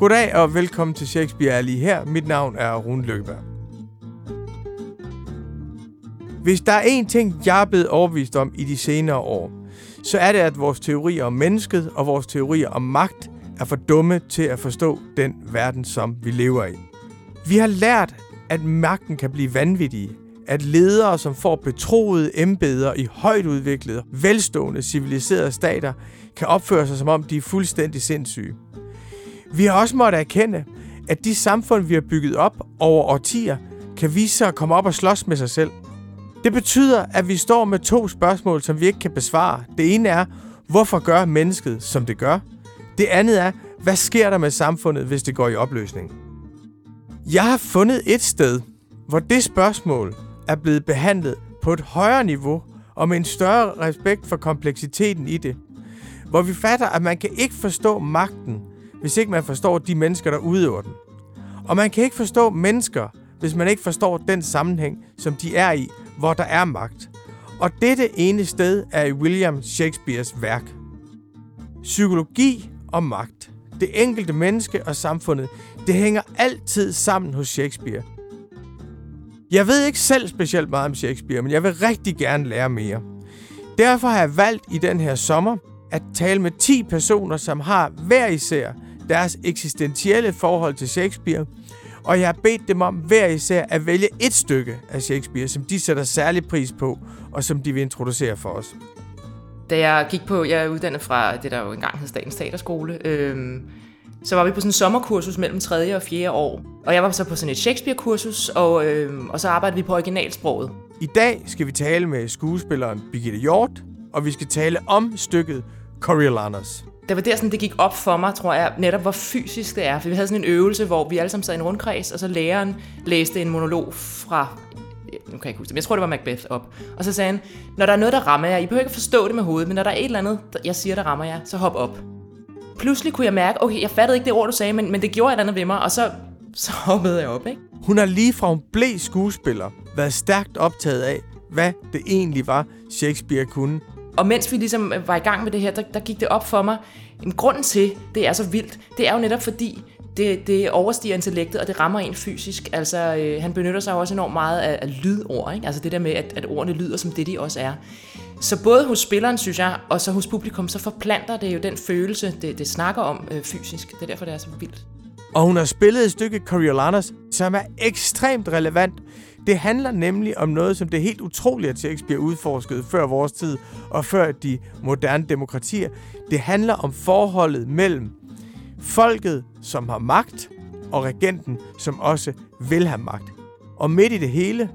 Goddag og velkommen til Shakespeare er lige her. Mit navn er Rune Lykkeberg. Hvis der er én ting, jeg er blevet overbevist om i de senere år, så er det, at vores teorier om mennesket og vores teorier om magt er for dumme til at forstå den verden, som vi lever i. Vi har lært, at magten kan blive vanvittig, at ledere, som får betroede embeder i højt udviklede, velstående, civiliserede stater, kan opføre sig som om de er fuldstændig sindssyge. Vi har også måttet erkende, at de samfund, vi har bygget op over årtier, kan vise sig at komme op og slås med sig selv. Det betyder, at vi står med to spørgsmål, som vi ikke kan besvare. Det ene er, hvorfor gør mennesket, som det gør? Det andet er, hvad sker der med samfundet, hvis det går i opløsning? Jeg har fundet et sted, hvor det spørgsmål er blevet behandlet på et højere niveau og med en større respekt for kompleksiteten i det. Hvor vi fatter, at man kan ikke forstå magten, hvis ikke man forstår de mennesker, der udøver den. Og man kan ikke forstå mennesker, hvis man ikke forstår den sammenhæng, som de er i, hvor der er magt. Og dette ene sted er i William Shakespeares værk. Psykologi og magt. Det enkelte menneske og samfundet, det hænger altid sammen hos Shakespeare. Jeg ved ikke selv specielt meget om Shakespeare, men jeg vil rigtig gerne lære mere. Derfor har jeg valgt i den her sommer at tale med 10 personer, som har hver især deres eksistentielle forhold til Shakespeare, og jeg har bedt dem om hver især at vælge et stykke af Shakespeare, som de sætter særlig pris på, og som de vil introducere for os. Da jeg gik på, jeg er uddannet fra det, der jo engang hed Statens Teaterskole, øhm, så var vi på sådan en sommerkursus mellem 3. og 4. år. Og jeg var så på sådan et Shakespeare-kursus, og, øhm, og så arbejdede vi på originalsproget. I dag skal vi tale med skuespilleren Birgitte Hjort, og vi skal tale om stykket Coriolanus det var der, sådan, det gik op for mig, tror jeg, netop hvor fysisk det er. For vi havde sådan en øvelse, hvor vi alle sammen sad i en rundkreds, og så læreren læste en monolog fra nu kan jeg ikke huske det, men jeg tror, det var Macbeth op. Og så sagde han, når der er noget, der rammer jer, I behøver ikke forstå det med hovedet, men når der er et eller andet, jeg siger, der rammer jer, så hop op. Pludselig kunne jeg mærke, okay, jeg fattede ikke det ord, du sagde, men, men det gjorde et eller andet ved mig, og så, så hoppede jeg op, ikke? Hun har lige fra hun blev skuespiller været stærkt optaget af, hvad det egentlig var, Shakespeare kunne. Og mens vi ligesom øh, var i gang med det her, der, der gik det op for mig, en grund til, det er så vildt, det er jo netop fordi, det, det overstiger intellektet, og det rammer en fysisk. Altså, øh, han benytter sig også enormt meget af, af lydord, ikke? Altså det der med, at, at ordene lyder som det, de også er. Så både hos spilleren, synes jeg, og så hos publikum, så forplanter det jo den følelse, det, det snakker om øh, fysisk. Det er derfor, det er så vildt. Og hun har spillet et stykke Coriolanus, som er ekstremt relevant det handler nemlig om noget, som det er helt utroligt, at Shakespeare udforskede før vores tid og før de moderne demokratier. Det handler om forholdet mellem folket, som har magt, og regenten, som også vil have magt. Og midt i det hele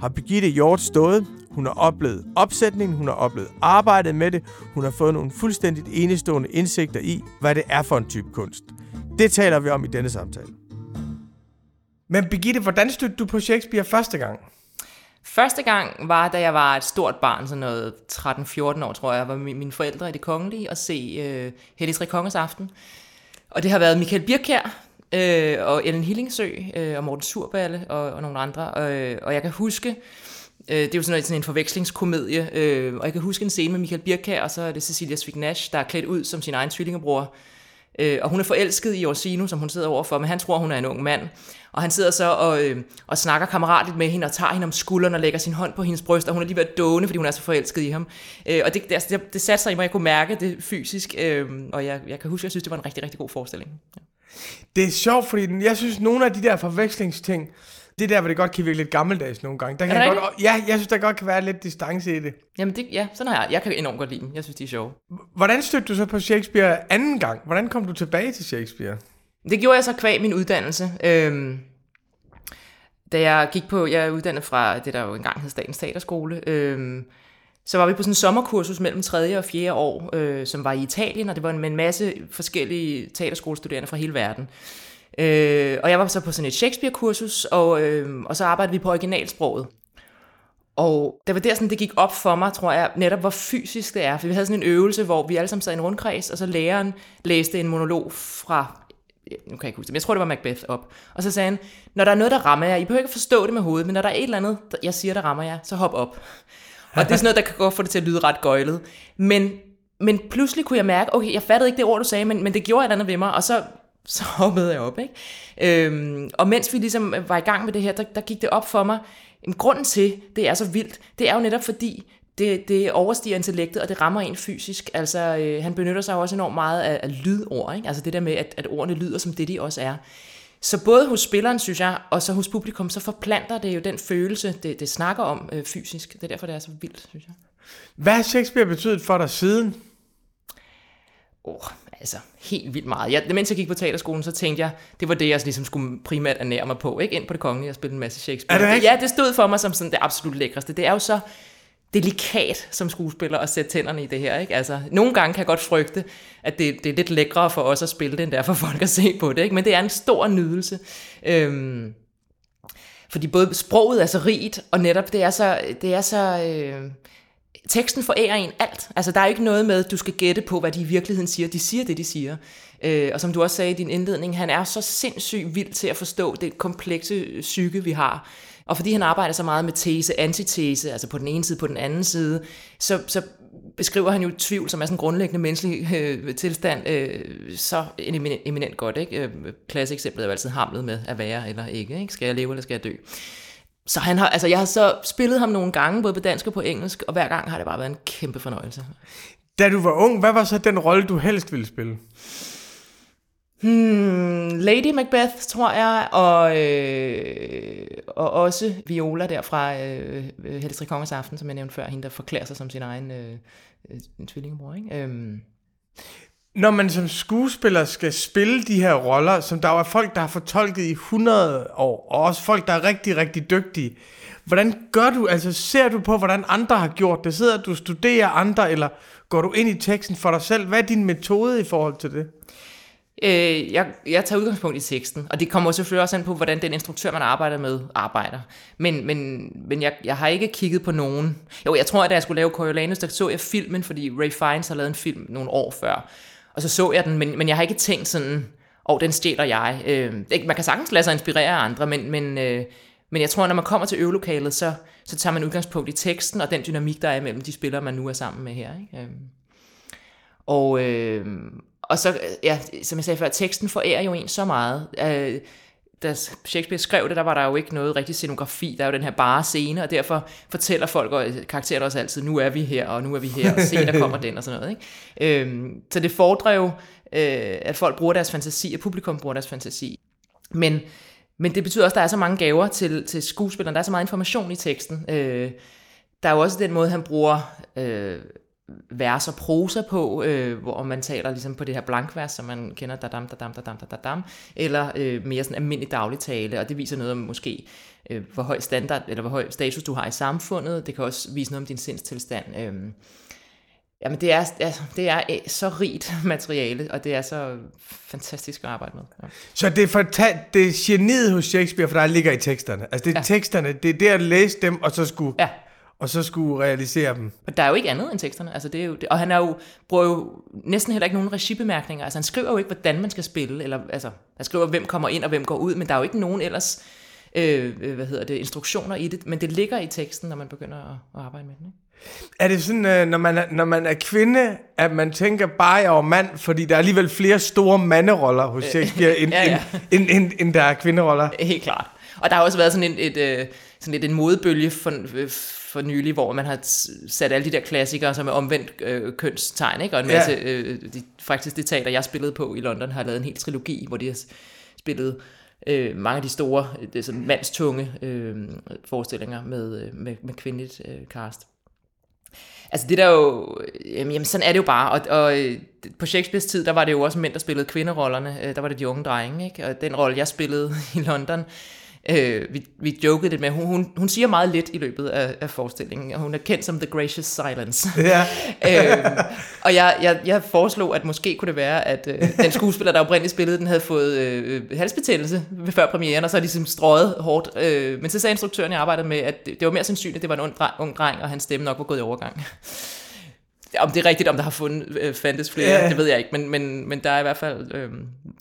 har Birgitte Hjort stået. Hun har oplevet opsætningen, hun har oplevet arbejdet med det, hun har fået nogle fuldstændigt enestående indsigter i, hvad det er for en type kunst. Det taler vi om i denne samtale. Men Birgitte, hvordan stødte du på Shakespeare første gang? Første gang var, da jeg var et stort barn, sådan noget 13-14 år, tror jeg, var mine forældre i det kongelige og se øh, Hellig Tre Konges Aften. Og det har været Michael Birkær øh, og Ellen Hillingsø øh, og Morten Surballe og, og nogle andre. Øh, og jeg kan huske, øh, det er jo sådan, sådan en forvekslingskomedie, øh, og jeg kan huske en scene med Michael Birkær, og så er det Cecilia Svignash, der er klædt ud som sin egen tvillingebror. Øh, Øh, og hun er forelsket i Orsino, som hun sidder overfor, men han tror, hun er en ung mand. Og han sidder så og, øh, og snakker kammeratligt med hende, og tager hende om skulderen og lægger sin hånd på hendes bryst, og hun er lige ved at dåne, fordi hun er så forelsket i ham. Øh, og det, det, altså, det, det satte sig i mig, jeg kunne mærke det fysisk, øh, og jeg, jeg kan huske, at jeg synes, det var en rigtig, rigtig god forestilling. Ja. Det er sjovt, fordi jeg synes, nogle af de der forvekslingsting, det er der, hvor det godt kan virke lidt gammeldags nogle gange. Der kan jeg godt, ja, jeg synes, der godt kan være lidt distance i det. Jamen, det, ja, sådan har jeg. Jeg kan enormt godt lide dem. Jeg synes, de er sjove. Hvordan stødte du så på Shakespeare anden gang? Hvordan kom du tilbage til Shakespeare? Det gjorde jeg så kvæg min uddannelse. Øhm, da jeg gik på, jeg er uddannet fra det, der jo engang hed Statens Teaterskole, øhm, så var vi på sådan en sommerkursus mellem 3. og 4. år, øh, som var i Italien, og det var med en masse forskellige teaterskolestuderende fra hele verden. Øh, og jeg var så på sådan et Shakespeare-kursus, og, øh, og så arbejdede vi på originalsproget. Og det var der, sådan, det gik op for mig, tror jeg, netop hvor fysisk det er. For vi havde sådan en øvelse, hvor vi alle sammen sad i en rundkreds, og så læreren læste en monolog fra øh, nu kan jeg ikke huske det, men jeg tror, det var Macbeth op. Og så sagde han, når der er noget, der rammer jer, I behøver ikke forstå det med hovedet, men når der er et eller andet, jeg siger, der rammer jer, så hop op. Og det er sådan noget, der kan godt få det til at lyde ret gøjlet. Men, men pludselig kunne jeg mærke, okay, jeg fattede ikke det ord, du sagde, men, men det gjorde et eller andet ved mig, og så, så hoppede jeg op, ikke? Øhm, og mens vi ligesom var i gang med det her, der, der gik det op for mig, en grunden til, det er så vildt, det er jo netop fordi, det, det overstiger intellektet, og det rammer en fysisk. Altså, øh, han benytter sig også enormt meget af, af lydord, ikke? Altså det der med, at, at ordene lyder som det, de også er. Så både hos spilleren, synes jeg, og så hos publikum, så forplanter det jo den følelse, det, det snakker om øh, fysisk. Det er derfor, det er så vildt, synes jeg. Hvad har Shakespeare betydet for dig siden? Oh, altså helt vildt meget. Jeg, mens jeg gik på teaterskolen, så tænkte jeg, det var det, jeg ligesom skulle primært ernære mig på. Ikke ind på det kongelige og spille en masse Shakespeare. Er det rigtigt? Ja, det stod for mig som sådan det absolut lækreste. Det er jo så delikat som skuespiller at sætte tænderne i det her. Ikke? Altså, nogle gange kan jeg godt frygte, at det, det er lidt lækre for os at spille det, end der for folk at se på det. Ikke? Men det er en stor nydelse. Øhm, fordi både sproget er så rigt, og netop det er så, det er så øh, teksten forærer en alt. Altså, der er ikke noget med, at du skal gætte på, hvad de i virkeligheden siger. De siger det, de siger. Øh, og som du også sagde i din indledning, han er så sindssygt vild til at forstå det komplekse psyke, vi har. Og fordi han arbejder så meget med tese, antitese, altså på den ene side, på den anden side, så, så beskriver han jo tvivl, som er sådan en grundlæggende menneskelig øh, tilstand, øh, så eminent, eminent godt. Ikke? Øh, Klasseeksemplet er jo altid hamlet med at være eller ikke. ikke? Skal jeg leve, eller skal jeg dø? Så han har, altså jeg har så spillet ham nogle gange, både på dansk og på engelsk, og hver gang har det bare været en kæmpe fornøjelse. Da du var ung, hvad var så den rolle, du helst ville spille? Hmm, Lady Macbeth, tror jeg, og, øh, og også Viola der fra øh, Helle Kongers Aften, som jeg nævnte før, hende der forklæder sig som sin egen øh, øh, tvillingebror. Ikke? Øhm. Når man som skuespiller skal spille de her roller, som der er folk, der har fortolket i 100 år, og også folk, der er rigtig, rigtig dygtige, hvordan gør du, altså ser du på, hvordan andre har gjort det? Sidder du og studerer andre, eller går du ind i teksten for dig selv? Hvad er din metode i forhold til det? Øh, jeg, jeg tager udgangspunkt i teksten, og det kommer selvfølgelig også an på, hvordan den instruktør, man arbejder med, arbejder. Men, men, men jeg, jeg har ikke kigget på nogen. Jo, jeg tror, at da jeg skulle lave Coriolanus, der så jeg filmen, fordi Ray Fiennes har lavet en film nogle år før. Og så så jeg den, men, men jeg har ikke tænkt sådan, åh, oh, den stjæler jeg. Øh, man kan sagtens lade sig inspirere af andre, men, men, øh, men jeg tror, når man kommer til øvelokalet, så, så tager man udgangspunkt i teksten og den dynamik, der er mellem de spillere, man nu er sammen med her. Ikke? Øh. Og, øh, og så, øh, ja, som jeg sagde før, teksten forærer jo en så meget. Øh, da Shakespeare skrev det, der var der jo ikke noget rigtig scenografi. Der er jo den her bare scene, og derfor fortæller folk og karakterer også altid, nu er vi her, og nu er vi her, og se, der kommer den, og sådan noget. Ikke? Øhm, så det fordrer jo, øh, at folk bruger deres fantasi, og publikum bruger deres fantasi. Men, men det betyder også, at der er så mange gaver til, til skuespilleren, der er så meget information i teksten. Øh, der er jo også den måde, han bruger... Øh, vers og prosa på, øh, hvor man taler ligesom på det her blankvers, som man kender, dadam, dadam, dadam, dadam, eller øh, mere sådan almindelig dagligtale, og det viser noget om måske, øh, hvor høj standard, eller hvor høj status du har i samfundet, det kan også vise noget om din sindstilstand. Øh, Jamen det er, altså, det er så rigt materiale, og det er så fantastisk at arbejde med. Ja. Så det er, for, det er geniet hos Shakespeare, for der ligger i teksterne. Altså det er ja. teksterne, det er det at læse dem, og så skulle ja og så skulle realisere dem. Og der er jo ikke andet end teksterne. Altså, det er jo, det, og han er jo, bruger jo næsten heller ikke nogen regibemærkninger. Altså, han skriver jo ikke, hvordan man skal spille. Eller, altså, han skriver, hvem kommer ind og hvem går ud, men der er jo ikke nogen ellers øh, øh hvad hedder det, instruktioner i det. Men det ligger i teksten, når man begynder at, at arbejde med den. Ikke? Er det sådan, øh, når man er, når man er kvinde, at man tænker bare over mand, fordi der er alligevel flere store manderoller hos Shakespeare, end, ja, ja. End, end, end, end der er kvinderoller? Helt klart. Og der har også været sådan et, et, et sådan lidt en modebølge for, for nylig, hvor man har sat alle de der klassikere, som er omvendt øh, kønstegn, ikke? og en masse, ja. øh, de, faktisk det teater, jeg spillede på i London, har lavet en hel trilogi, hvor de har spillet øh, mange af de store, det sådan mandstunge øh, forestillinger med, øh, med, med kvindeligt øh, cast. Altså det der jo, jamen, jamen sådan er det jo bare, og, og øh, på Shakespeares tid, der var det jo også mænd, der spillede kvinderollerne, øh, der var det de unge drenge, ikke? og den rolle, jeg spillede i London, Øh, vi, vi jokede lidt med, hun, hun, hun siger meget lidt i løbet af, af forestillingen, og hun er kendt som The Gracious Silence. Ja. øh, og jeg, jeg, jeg foreslog, at måske kunne det være, at øh, den skuespiller, der oprindeligt spillede den, havde fået øh, halsbetændelse før premieren, og så har de ligesom strøget hårdt. Øh, men så sagde instruktøren, jeg arbejdede med, at det, det var mere sandsynligt, at det var en ung, ung dreng, og hans stemme nok var gået i overgang. Om det er rigtigt, om der har fundet, øh, fandtes flere, ja. det ved jeg ikke, men, men, men der er i hvert fald øh,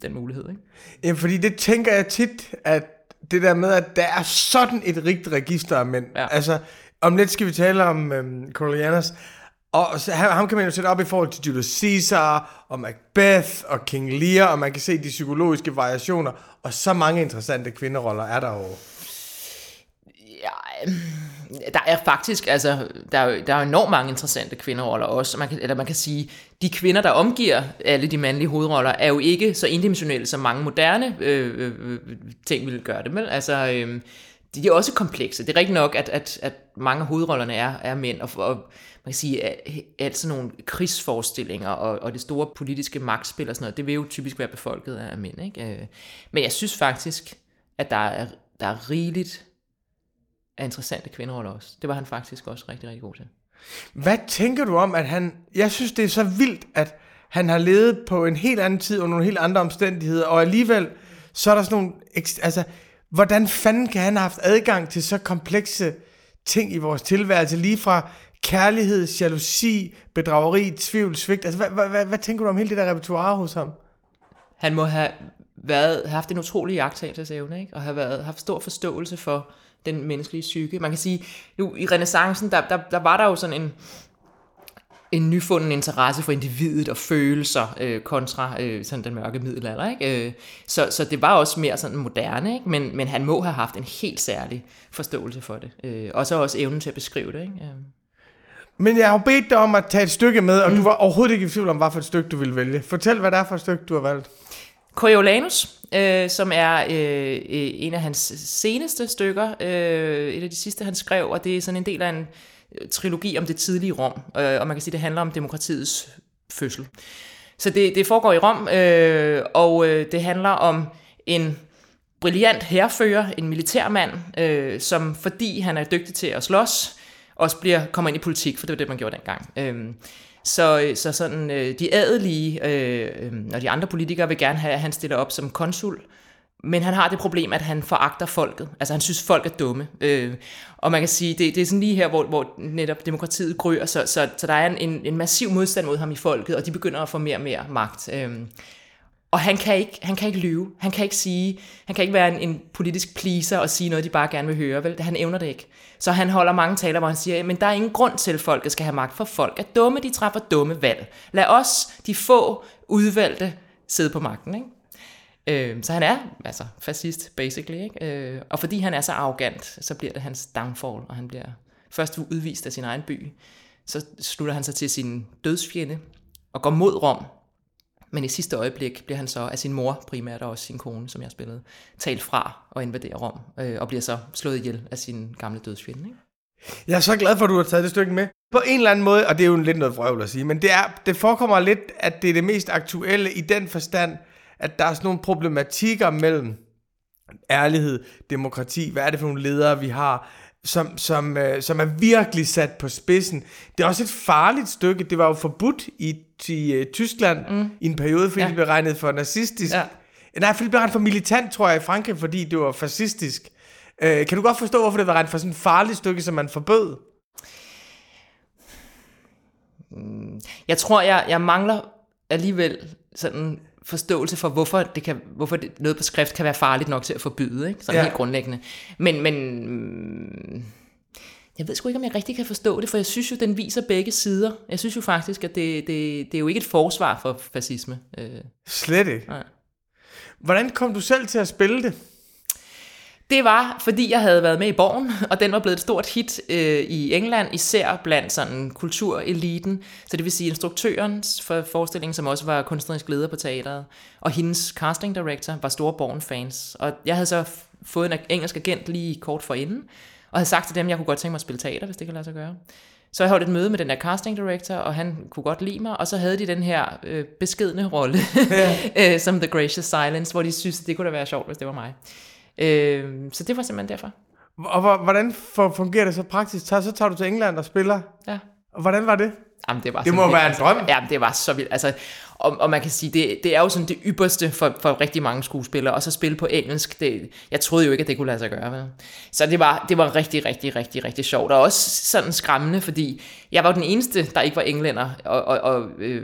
den mulighed. Ikke? Jamen, fordi det tænker jeg tit, at det der med, at der er sådan et rigt register af mænd. Ja. Altså, om lidt skal vi tale om øhm, Coriolanus. Og så, ham kan man jo sætte op i forhold til Julius Caesar, og Macbeth, og King Lear, og man kan se de psykologiske variationer, og så mange interessante kvinderoller er der jo. Ja, øhm, der er faktisk, altså, der er, der er enormt mange interessante kvinderoller også. Man kan, eller man kan sige, de kvinder, der omgiver alle de mandlige hovedroller, er jo ikke så indimensionelle, som mange moderne øh, øh, øh ting ville gøre det men Altså, øh, de er også komplekse. Det er rigtigt nok, at, at, at mange af hovedrollerne er, er mænd, og, og man kan sige, at alt sådan nogle krigsforestillinger og, og det store politiske magtspil og sådan noget, det vil jo typisk være befolket af mænd. Ikke? Øh, men jeg synes faktisk, at der er, der er rigeligt af interessante kvinderoller også. Det var han faktisk også rigtig, rigtig god til. Hvad tænker du om, at han... Jeg synes, det er så vildt, at han har levet på en helt anden tid og nogle helt andre omstændigheder, og alligevel så er der sådan nogle... Altså, hvordan fanden kan han have haft adgang til så komplekse ting i vores tilværelse, lige fra kærlighed, jalousi, bedrageri, tvivl, svigt. Altså, hvad, hvad, hvad, hvad tænker du om hele det der repertoire hos ham? Han må have været, have haft en utrolig jagttagelsesevne, ikke? og have været, haft stor forståelse for den menneskelige psyke. Man kan sige, nu i renaissancen, der, der, der var der jo sådan en, en nyfunden interesse for individet og følelser øh, kontra øh, sådan den mørke middelalder. Ikke? Øh, så, så det var også mere sådan moderne, ikke? Men, men han må have haft en helt særlig forståelse for det. Øh, og så også evnen til at beskrive det. Ikke? Øh. Men jeg har bedt dig om at tage et stykke med, og mm. du var overhovedet ikke i tvivl om, hvad for et stykke du ville vælge. Fortæl, hvad det er for et stykke, du har valgt. Coriolanus, øh, som er øh, øh, en af hans seneste stykker, øh, et af de sidste, han skrev, og det er sådan en del af en øh, trilogi om det tidlige Rom, øh, og man kan sige, det handler om demokratiets fødsel. Så det, det foregår i Rom, øh, og øh, det handler om en brilliant herrefører, en militærmand, øh, som fordi han er dygtig til at slås, også bliver, kommer ind i politik, for det var det, man gjorde dengang. Øh, så, øh, så sådan, øh, de adelige øh, øhm, og de andre politikere vil gerne have, at han stiller op som konsul, men han har det problem, at han foragter folket. Altså han synes, folk er dumme. Øh, og man kan sige, det, det er sådan lige her, hvor, hvor netop demokratiet grøer, så, så, så der er en, en massiv modstand mod ham i folket, og de begynder at få mere og mere magt. Øh, og han kan, ikke, han kan ikke lyve. Han kan ikke sige, han kan ikke være en, en politisk pleaser og sige noget, de bare gerne vil høre. Vel? Han evner det ikke. Så han holder mange taler, hvor han siger, men der er ingen grund til, at folket skal have magt, for folk er dumme, de træffer dumme valg. Lad os, de få udvalgte, sidde på magten. Ikke? Øh, så han er altså fascist, basically. Ikke? Øh, og fordi han er så arrogant, så bliver det hans downfall, og han bliver først udvist af sin egen by. Så slutter han sig til sin dødsfjende og går mod Rom, men i sidste øjeblik bliver han så af sin mor, primært og også sin kone, som jeg spillede, talt fra og invaderer Rom, øh, og bliver så slået ihjel af sin gamle dødsfjende. Ikke? Jeg er så glad for, at du har taget det stykke med. På en eller anden måde, og det er jo lidt noget vrøvl at sige, men det, er, det forekommer lidt, at det er det mest aktuelle i den forstand, at der er sådan nogle problematikker mellem ærlighed, demokrati, hvad er det for nogle ledere, vi har, som, som, øh, som er virkelig sat på spidsen. Det er også et farligt stykke. Det var jo forbudt i, i øh, Tyskland mm. i en periode, fordi ja. det blev regnet for nazistisk. Ja. Nej, fordi det blev regnet for militant, tror jeg, i Frankrig, fordi det var fascistisk. Øh, kan du godt forstå, hvorfor det var regnet for sådan et farligt stykke, som man forbød? Mm, jeg tror, jeg, jeg mangler alligevel sådan forståelse for, hvorfor, det kan, hvorfor det, noget på skrift kan være farligt nok til at forbyde, ikke? sådan ja. helt grundlæggende. Men, men jeg ved sgu ikke, om jeg rigtig kan forstå det, for jeg synes jo, den viser begge sider. Jeg synes jo faktisk, at det, det, det er jo ikke et forsvar for fascisme. Øh. Slet ikke. Nej. Hvordan kom du selv til at spille det? Det var, fordi jeg havde været med i Borgen, og den var blevet et stort hit øh, i England, især blandt sådan kultureliten. Så det vil sige instruktørens for forestilling, som også var kunstnerisk leder på teateret, og hendes casting director var store Borgen-fans. Og jeg havde så fået en engelsk agent lige kort for inden, og havde sagt til dem, at jeg kunne godt tænke mig at spille teater, hvis det kan lade sig gøre. Så jeg holdt et møde med den der casting director, og han kunne godt lide mig, og så havde de den her øh, beskedne rolle, ja. øh, som The Gracious Silence, hvor de synes, at det kunne da være sjovt, hvis det var mig. Øh, så det var simpelthen derfor. Og hvordan fungerer det så praktisk? Så tager du til England og spiller? Ja. Og hvordan var det? Jamen, det var det må være en drøm. Ja, det var så vildt. Altså, og, og man kan sige, det, det er jo sådan det ypperste for, for rigtig mange skuespillere, og så spille på engelsk, det, jeg troede jo ikke, at det kunne lade sig gøre. Vel? Så det var, det var rigtig, rigtig, rigtig, rigtig sjovt, og også sådan skræmmende, fordi jeg var den eneste, der ikke var englænder, og, og, og øh,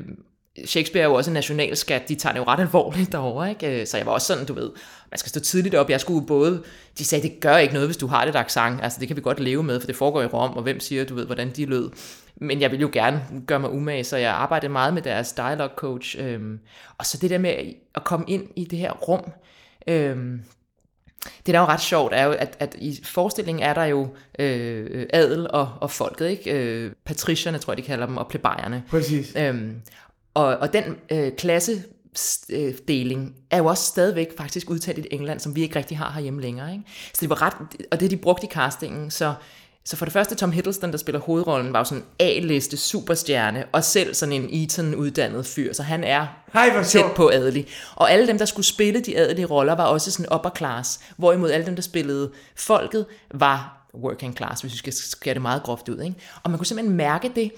Shakespeare er jo også en nationalskat, de tager det jo ret alvorligt derovre, ikke? Øh, så jeg var også sådan, du ved, man skal stå tidligt op, jeg skulle både, de sagde, det gør ikke noget, hvis du har det accent, altså det kan vi godt leve med, for det foregår i Rom, og hvem siger, du ved, hvordan de lød. Men jeg vil jo gerne gøre mig umage, så jeg arbejdede meget med deres dialog coach, øhm, og så det der med at komme ind i det her rum, øhm, det der er jo ret sjovt, er jo, at, at i forestillingen er der jo øh, adel og, og folket, ikke? Øh, patricierne, tror jeg, de kalder dem, og plebejerne. Præcis. Øhm, og, og den øh, klassedeling er jo også stadigvæk faktisk udtalt i England, som vi ikke rigtig har herhjemme længere. Ikke? Så det var ret, og det de brugte i castingen, så så for det første, Tom Hiddleston, der spiller hovedrollen, var jo sådan en A-liste superstjerne, og selv sådan en Eton-uddannet fyr, så han er Hej, tæt på adelig. Og alle dem, der skulle spille de adelige roller, var også sådan upper class, hvorimod alle dem, der spillede folket, var working class, hvis vi skal skære det meget groft ud. Ikke? Og man kunne simpelthen mærke det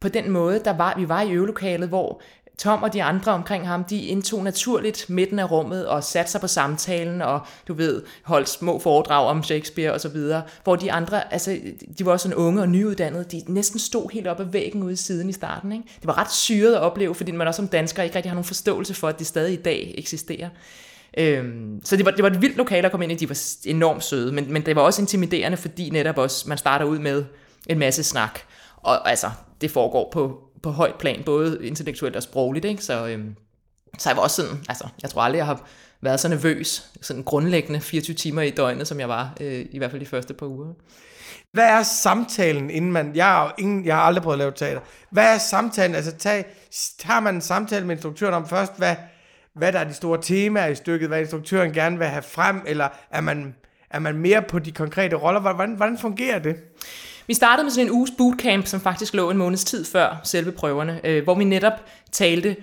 på den måde, der var, vi var i øvelokalet, hvor Tom og de andre omkring ham, de indtog naturligt midten af rummet og satte sig på samtalen og, du ved, holdt små foredrag om Shakespeare og så videre, hvor de andre, altså, de var også sådan unge og nyuddannede, de næsten stod helt op ad væggen ude i siden i starten, ikke? Det var ret syret at opleve, fordi man også som dansker ikke rigtig har nogen forståelse for, at de stadig i dag eksisterer. Øhm, så det var, det var et vildt lokale at komme ind i, de var enormt søde, men, men det var også intimiderende, fordi netop også, man starter ud med en masse snak, og altså, det foregår på på højt plan, både intellektuelt og sprogligt, ikke? Så, øhm, så jeg var også sådan, altså, jeg tror aldrig, jeg har været så nervøs, sådan grundlæggende 24 timer i døgnet, som jeg var, øh, i hvert fald de første par uger. Hvad er samtalen, inden man... Jeg har, ingen, jeg har aldrig prøvet at lave teater. Hvad er samtalen? Altså, tag, tager man en samtale med instruktøren om først, hvad, hvad der er de store temaer i stykket, hvad instruktøren gerne vil have frem, eller er man, er man mere på de konkrete roller? Hvordan, hvordan fungerer det? Vi startede med sådan en uges bootcamp, som faktisk lå en måneds tid før selve prøverne, øh, hvor vi netop talte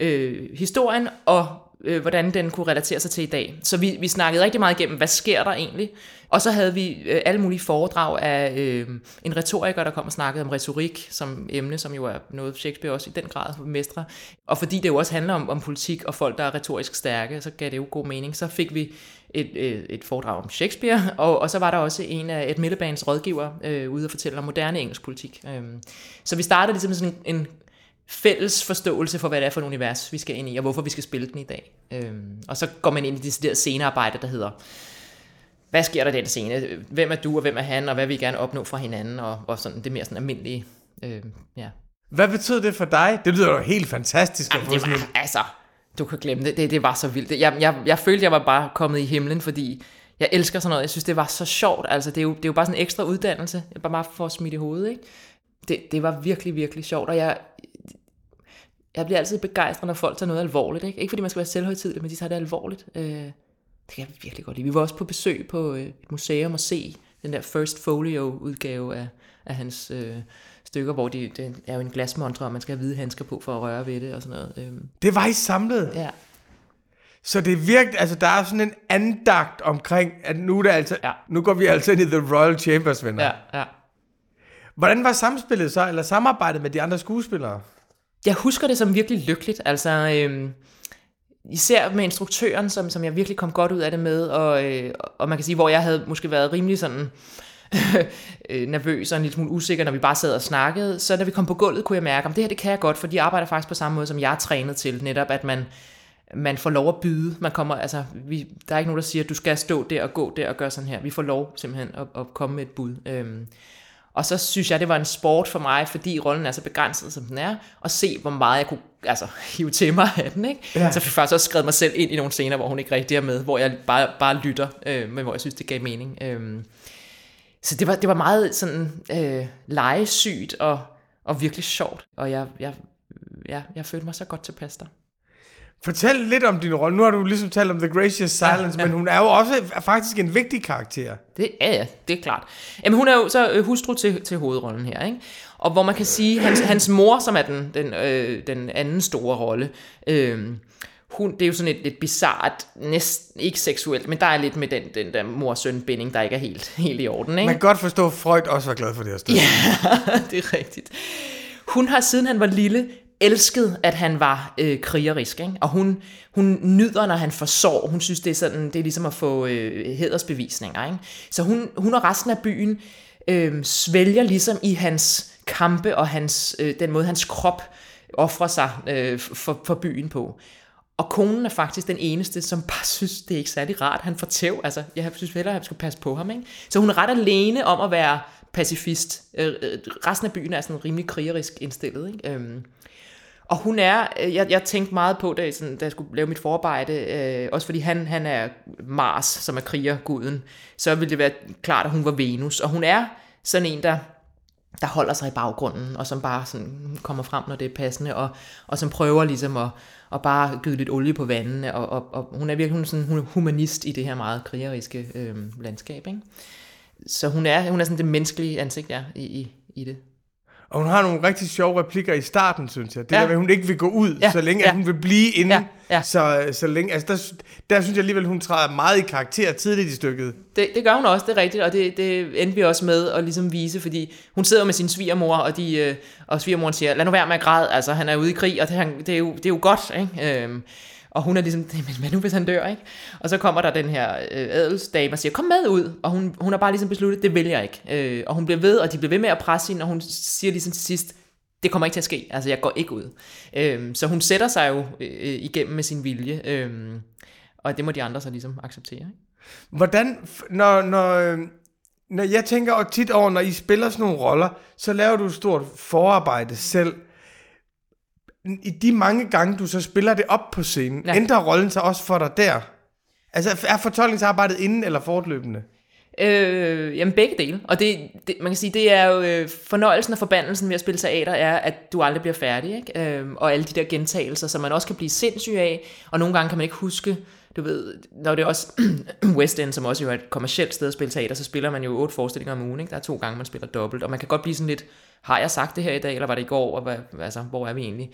øh, historien og øh, hvordan den kunne relatere sig til i dag. Så vi, vi snakkede rigtig meget igennem, hvad sker der egentlig? Og så havde vi øh, alle mulige foredrag af øh, en retoriker, der kom og snakkede om retorik som emne, som jo er noget Shakespeare også i den grad mestre. Og fordi det jo også handler om, om politik og folk, der er retorisk stærke, så gav det jo god mening. Så fik vi et, et, et foredrag om Shakespeare, og, og så var der også en af et Middelbanes rådgiver øh, ude og fortælle om moderne engelsk politik. Øh, så vi startede ligesom sådan en, en fælles forståelse for, hvad det er for et univers, vi skal ind i, og hvorfor vi skal spille den i dag. Øhm, og så går man ind i det der scenearbejde, der hedder, hvad sker der i den scene? Hvem er du, og hvem er han, og hvad vil vi gerne opnå fra hinanden, og, og sådan det mere sådan almindelige, øhm, ja. Hvad betød det for dig? Det lyder jo helt fantastisk. Jamen, det var, altså, du kan glemme det. det. Det var så vildt. Jeg, jeg, jeg følte, jeg var bare kommet i himlen, fordi jeg elsker sådan noget. Jeg synes, det var så sjovt. Altså, det er jo, det er jo bare sådan en ekstra uddannelse. jeg Bare, bare for at smide i hovedet, ikke? Det, det var virkelig, virkelig sjovt, og jeg, jeg bliver altid begejstret, når folk tager noget alvorligt. Ikke, ikke fordi man skal være selvhøjtidlig, men de tager det alvorligt. Øh, det kan jeg virkelig godt lide. Vi var også på besøg på øh, et museum og se den der First Folio-udgave af, af hans øh, stykker, hvor de, det er jo en glasmontre, og man skal have hvide handsker på for at røre ved det og sådan noget. Øh. Det var I samlet? Ja. Så det er virkelig, altså der er sådan en andagt omkring, at nu, er det altså, ja. nu går vi altså ind i The Royal Chambers, venner. Ja, ja. Hvordan var samspillet så, eller samarbejdet med de andre skuespillere? Jeg husker det som virkelig lykkeligt, altså øhm, især med instruktøren, som, som jeg virkelig kom godt ud af det med, og, øh, og man kan sige, hvor jeg havde måske været rimelig sådan øh, nervøs og en lille smule usikker, når vi bare sad og snakkede, så da vi kom på gulvet, kunne jeg mærke, at det her det kan jeg godt, for de arbejder faktisk på samme måde, som jeg er trænet til, netop at man, man får lov at byde. Man kommer, altså, vi, der er ikke nogen, der siger, at du skal stå der og gå der og gøre sådan her. Vi får lov simpelthen at, at komme med et bud. Øhm, og så synes jeg, det var en sport for mig, fordi rollen er så begrænset, som den er, at se, hvor meget jeg kunne altså, hive til mig af den. Ikke? Ja. Så jeg fik faktisk også skrevet mig selv ind i nogle scener, hvor hun ikke rigtig er med, hvor jeg bare, bare lytter, øh, men hvor jeg synes, det gav mening. Øh. Så det var, det var meget sådan øh, legesygt og, og virkelig sjovt, og jeg, jeg, jeg, jeg følte mig så godt tilpas der. Fortæl lidt om din rolle. Nu har du ligesom talt om The Gracious Silence, ja, ja. men hun er jo også faktisk en vigtig karakter. Det er ja, det er klart. Jamen, hun er jo så øh, hustru til, til hovedrollen her, ikke? Og hvor man kan sige, hans, hans mor, som er den, den, øh, den anden store rolle, øh, hun, det er jo sådan et lidt bizart, næsten ikke seksuelt, men der er lidt med den, den der mor-søn-binding, der ikke er helt, helt i orden. Ikke? Man kan godt forstå, at Freud også var glad for det her sted. Ja, det er rigtigt. Hun har siden han var lille elsket, at han var øh, krigerisk, ikke? og hun, hun nyder, når han forsår. Hun synes, det er, sådan, det er ligesom at få øh, hedersbevisninger. Ikke? Så hun, hun og resten af byen øh, svælger ligesom i hans kampe og hans, øh, den måde, hans krop offre sig øh, for, for byen på. Og konen er faktisk den eneste, som bare synes, det er ikke særlig rart, han får tæv. Altså, jeg synes hellere, at jeg skulle passe på ham. Ikke? Så hun er ret alene om at være pacifist. Øh, øh resten af byen er sådan rimelig krigerisk indstillet. Ikke? Øhm, og hun er, øh, jeg, jeg tænkte meget på, da jeg, sådan, da jeg skulle lave mit forarbejde, øh, også fordi han, han er Mars, som er krigerguden, så ville det være klart, at hun var Venus. Og hun er sådan en, der, der holder sig i baggrunden, og som bare sådan kommer frem, når det er passende, og, og som prøver ligesom at, og bare gyde lidt olie på vandene, og, og, og hun er virkelig hun er sådan, hun er humanist i det her meget krigeriske øh, landskab. Ikke? Så hun er, hun er sådan det menneskelige ansigt ja, i, i, i det. Og hun har nogle rigtig sjove replikker i starten, synes jeg. Det ja. der med, at hun ikke vil gå ud, ja. så længe ja. at hun vil blive inde. Ja. Ja. Så, så længe, altså der, der synes jeg alligevel, hun træder meget i karakter tidligt i stykket. Det, det gør hun også, det er rigtigt, og det, det endte vi også med at ligesom vise, fordi hun sidder med sin svigermor, og, de, øh, og svigermoren siger, lad nu være med at græde, altså han er ude i krig, og det, det, er, jo, det er jo godt, ikke? Øhm, og hun er ligesom, men hvad nu hvis han dør, ikke? Og så kommer der den her øh, adelsdame og siger, kom med ud. Og hun, hun har bare ligesom besluttet, det vil jeg ikke. Øh, og hun bliver ved, og de bliver ved med at presse hende, og hun siger ligesom til sidst, det kommer ikke til at ske. Altså, jeg går ikke ud. Øh, så hun sætter sig jo øh, igennem med sin vilje. Øh, og det må de andre så ligesom acceptere. Ikke? Hvordan, når, når, øh, når jeg tænker tit over, når I spiller sådan nogle roller, så laver du et stort forarbejde selv i de mange gange, du så spiller det op på scenen, ja. ændrer rollen sig også for dig der? Altså, er fortolkningsarbejdet inden eller fortløbende? Øh, jamen begge dele. Og det, det, man kan sige, det er jo øh, fornøjelsen og forbandelsen ved at spille teater, er, at du aldrig bliver færdig. Ikke? Øh, og alle de der gentagelser, som man også kan blive sindssyg af. Og nogle gange kan man ikke huske, du ved, når det er også West End, som også jo er et kommersielt sted at spille teater, så spiller man jo otte forestillinger om ugen. Ikke? Der er to gange, man spiller dobbelt. Og man kan godt blive sådan lidt, har jeg sagt det her i dag, eller var det i går, og hvad, altså, hvor er vi egentlig?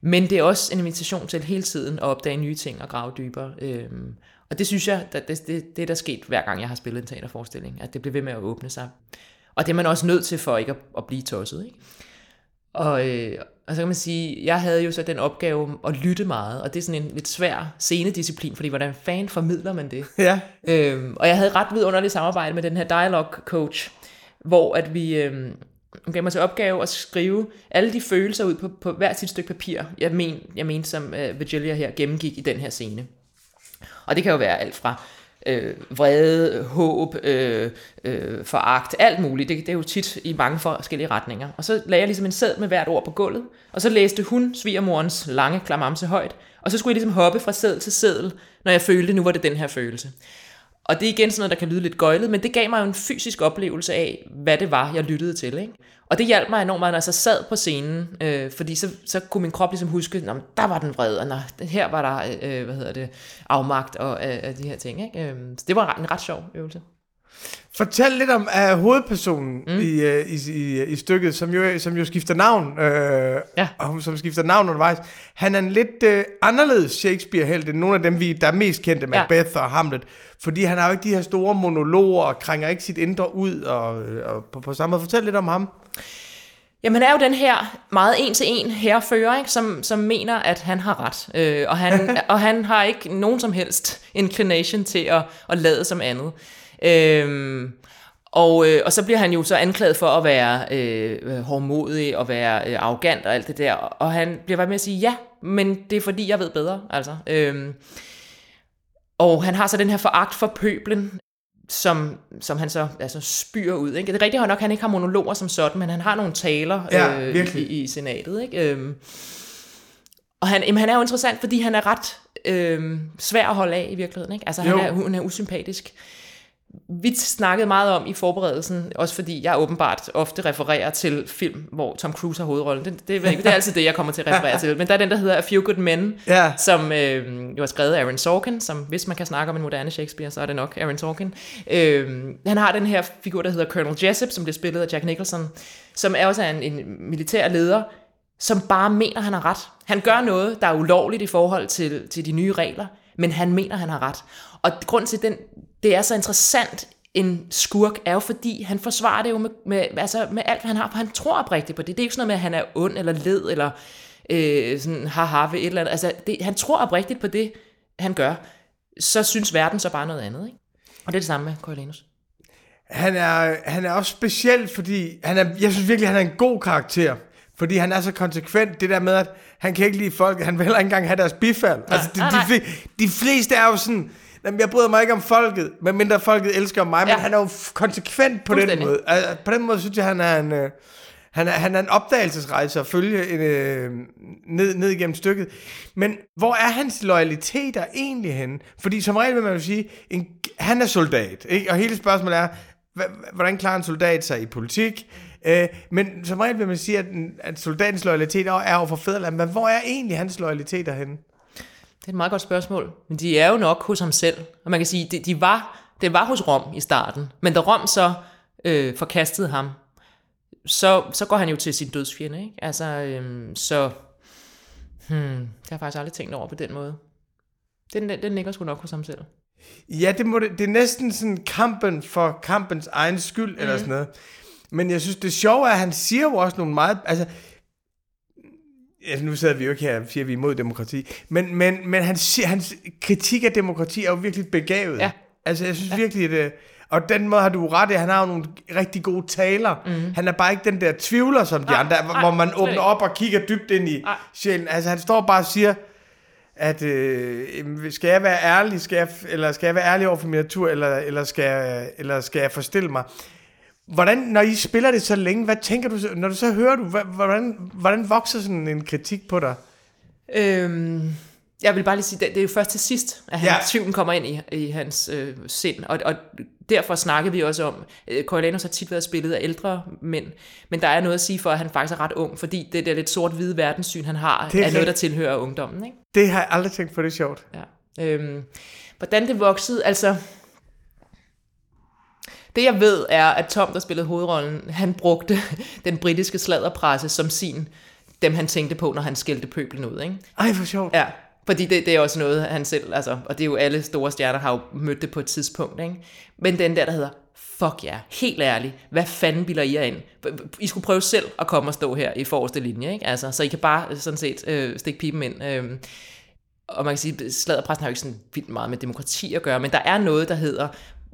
Men det er også en invitation til hele tiden at opdage nye ting og grave dybere. Øhm, og det synes jeg, det, det, det, det er der sket hver gang, jeg har spillet en teaterforestilling, at det bliver ved med at åbne sig. Og det er man også nødt til for ikke at, at blive tosset. Ikke? Og, øh, og så kan man sige, jeg havde jo så den opgave at lytte meget, og det er sådan en lidt svær scenedisciplin, fordi hvordan fan formidler man det? Ja. Øhm, og jeg havde ret vidunderligt samarbejde med den her dialog coach, hvor at vi, øhm, hun gav mig til opgave at skrive alle de følelser ud på, på hver sit stykke papir, jeg men, jeg mente, som uh, Virgilia her gennemgik i den her scene. Og det kan jo være alt fra øh, vrede, håb, øh, øh, foragt, alt muligt. Det, det er jo tit i mange forskellige retninger. Og så lagde jeg ligesom en sæd med hvert ord på gulvet, og så læste hun svigermorens lange klamamse højt, og så skulle jeg ligesom hoppe fra sæd til sædel, når jeg følte, nu var det den her følelse. Og det er igen sådan noget, der kan lyde lidt gøjlet, men det gav mig jo en fysisk oplevelse af, hvad det var, jeg lyttede til. Ikke? Og det hjalp mig enormt meget, når jeg så sad på scenen, øh, fordi så, så kunne min krop ligesom huske, at der var den vred, og nå, her var der øh, øh hvad hedder det, afmagt og øh, de her ting. Ikke? Øh, så det var en ret, en ret sjov øvelse. Fortæl lidt om uh, hovedpersonen mm. i, uh, i, i, i stykket, som jo, som jo skifter navn, uh, ja. og som skifter navn undervejs. Han er en lidt uh, anderledes Shakespeare-held end nogle af dem, vi, der er mest kendte, Macbeth ja. og Hamlet. Fordi han har jo ikke de her store monologer, og krænger ikke sit indre ud, og, og på, på samme måde. Fortæl lidt om ham. Jamen han er jo den her meget en-til-en herrefører, ikke? Som, som mener, at han har ret. Øh, og, han, og han har ikke nogen som helst inclination til at, at lade som andet. Øhm, og, øh, og så bliver han jo så anklaget for at være øh, hårdmodig og være øh, arrogant og alt det der. Og han bliver bare med at sige, ja, men det er fordi, jeg ved bedre. Altså. Øhm, og han har så den her foragt for pøblen, som, som han så altså, spyr ud. Ikke? Det er rigtigt nok, at han ikke har monologer som sådan, men han har nogle taler ja, øh, i, i senatet. Ikke? Øhm, og han, jamen, han er jo interessant, fordi han er ret øh, svær at holde af i virkeligheden. Ikke? Altså, han er, hun er usympatisk vi snakkede meget om i forberedelsen, også fordi jeg åbenbart ofte refererer til film, hvor Tom Cruise har hovedrollen. Det, det, det er altid det, jeg kommer til at referere til. Men der er den, der hedder A Few Good Men, ja. som øh, jo er skrevet af Aaron Sorkin, som hvis man kan snakke om en moderne Shakespeare, så er det nok Aaron Sorkin. Øh, han har den her figur, der hedder Colonel Jessup, som bliver spillet af Jack Nicholson, som er også en, en militær leder, som bare mener, han har ret. Han gør noget, der er ulovligt i forhold til, til de nye regler, men han mener, han har ret. Og grund til, den, det er så interessant en skurk, er jo fordi, han forsvarer det jo med, med, altså med alt, hvad han har, for han tror oprigtigt på det. Det er ikke sådan noget med, at han er ond eller led, eller øh, sådan haha ved et eller andet. Altså, det, han tror oprigtigt på det, han gør. Så synes verden så bare noget andet. Ikke? Og det er det samme med Coriolanus. Han er, han er også speciel, fordi han er, jeg synes virkelig, han er en god karakter. Fordi han er så konsekvent, det der med, at han kan ikke lide folk, han vil heller ikke engang have deres bifald. Nej, altså, de, nej, nej. de, de fleste er jo sådan, Jamen, jeg bryder mig ikke om folket, medmindre folket elsker mig, ja. Men han er jo konsekvent på den måde. Altså, på den måde synes jeg, han er en, øh, han er, han er en opdagelsesrejse at følge øh, ned, ned igennem stykket. Men hvor er hans loyaliteter egentlig henne? Fordi som regel vil man jo sige, en, han er soldat, ikke? og hele spørgsmålet er, hvordan klarer en soldat sig i politik? Øh, men som regel vil man sige, at, at soldatens loyalitet er over for fædreland, men hvor er egentlig hans loyaliteter henne? Det er et meget godt spørgsmål. Men de er jo nok hos ham selv. Og man kan sige, de, de var, det var hos Rom i starten. Men da Rom så øh, forkastede ham, så, så går han jo til sin dødsfjende. Ikke? Altså, øhm, så... Hmm, det har jeg faktisk aldrig tænkt over på den måde. Den, den, den ligger sgu nok hos ham selv. Ja, det, må det, det er næsten sådan kampen for kampens egen skyld, mm. eller sådan noget. Men jeg synes, det sjove er, at han siger jo også nogle meget... Altså, altså nu sidder vi jo ikke her og siger, at vi er imod demokrati. Men, men, men han hans kritik af demokrati er jo virkelig begavet. Ja. Altså, jeg synes ja. virkelig, at... det- Og den måde har du ret i, han har jo nogle rigtig gode taler. Mm. Han er bare ikke den der tvivler som de Nej, andre, nej, hvor man slet åbner op og kigger dybt ind i Nej. sjælen. Altså, han står bare og siger, at øh, skal jeg være ærlig, skal jeg, eller skal jeg være ærlig over for min natur, eller, eller, skal, jeg, eller skal jeg forstille mig? Hvordan, når I spiller det så længe, hvad tænker du, når du så hører du, hvordan, hvordan vokser sådan en kritik på dig? Øhm, jeg vil bare lige sige, det, det er jo først til sidst, at han, Ja. tvivlen kommer ind i, i hans øh, sind. Og, og derfor snakkede vi også om, øh, Coriolanus har tit været spillet af ældre mænd, men der er noget at sige for, at han faktisk er ret ung, fordi det der lidt sort-hvide verdenssyn, han har, Det er er, noget, der tilhører ungdommen. Ikke? Det har jeg aldrig tænkt på, det er sjovt. Ja. Øhm, hvordan det voksede, altså... Det jeg ved er, at Tom, der spillede hovedrollen, han brugte den britiske sladderpresse som sin, dem han tænkte på, når han skældte pøblen ud. Ikke? Ej, hvor sjovt. Ja, fordi det, det er også noget, han selv, altså, og det er jo alle store stjerner, har jo mødt det på et tidspunkt, ikke? Men den der, der hedder, fuck ja, helt ærligt, hvad fanden bilder I jer ind? I skulle prøve selv at komme og stå her i forreste linje, ikke? Altså, så I kan bare sådan set øh, stikke pipen ind. Øh, og man kan sige, at sladderpressen har jo ikke sådan vildt meget med demokrati at gøre, men der er noget, der hedder,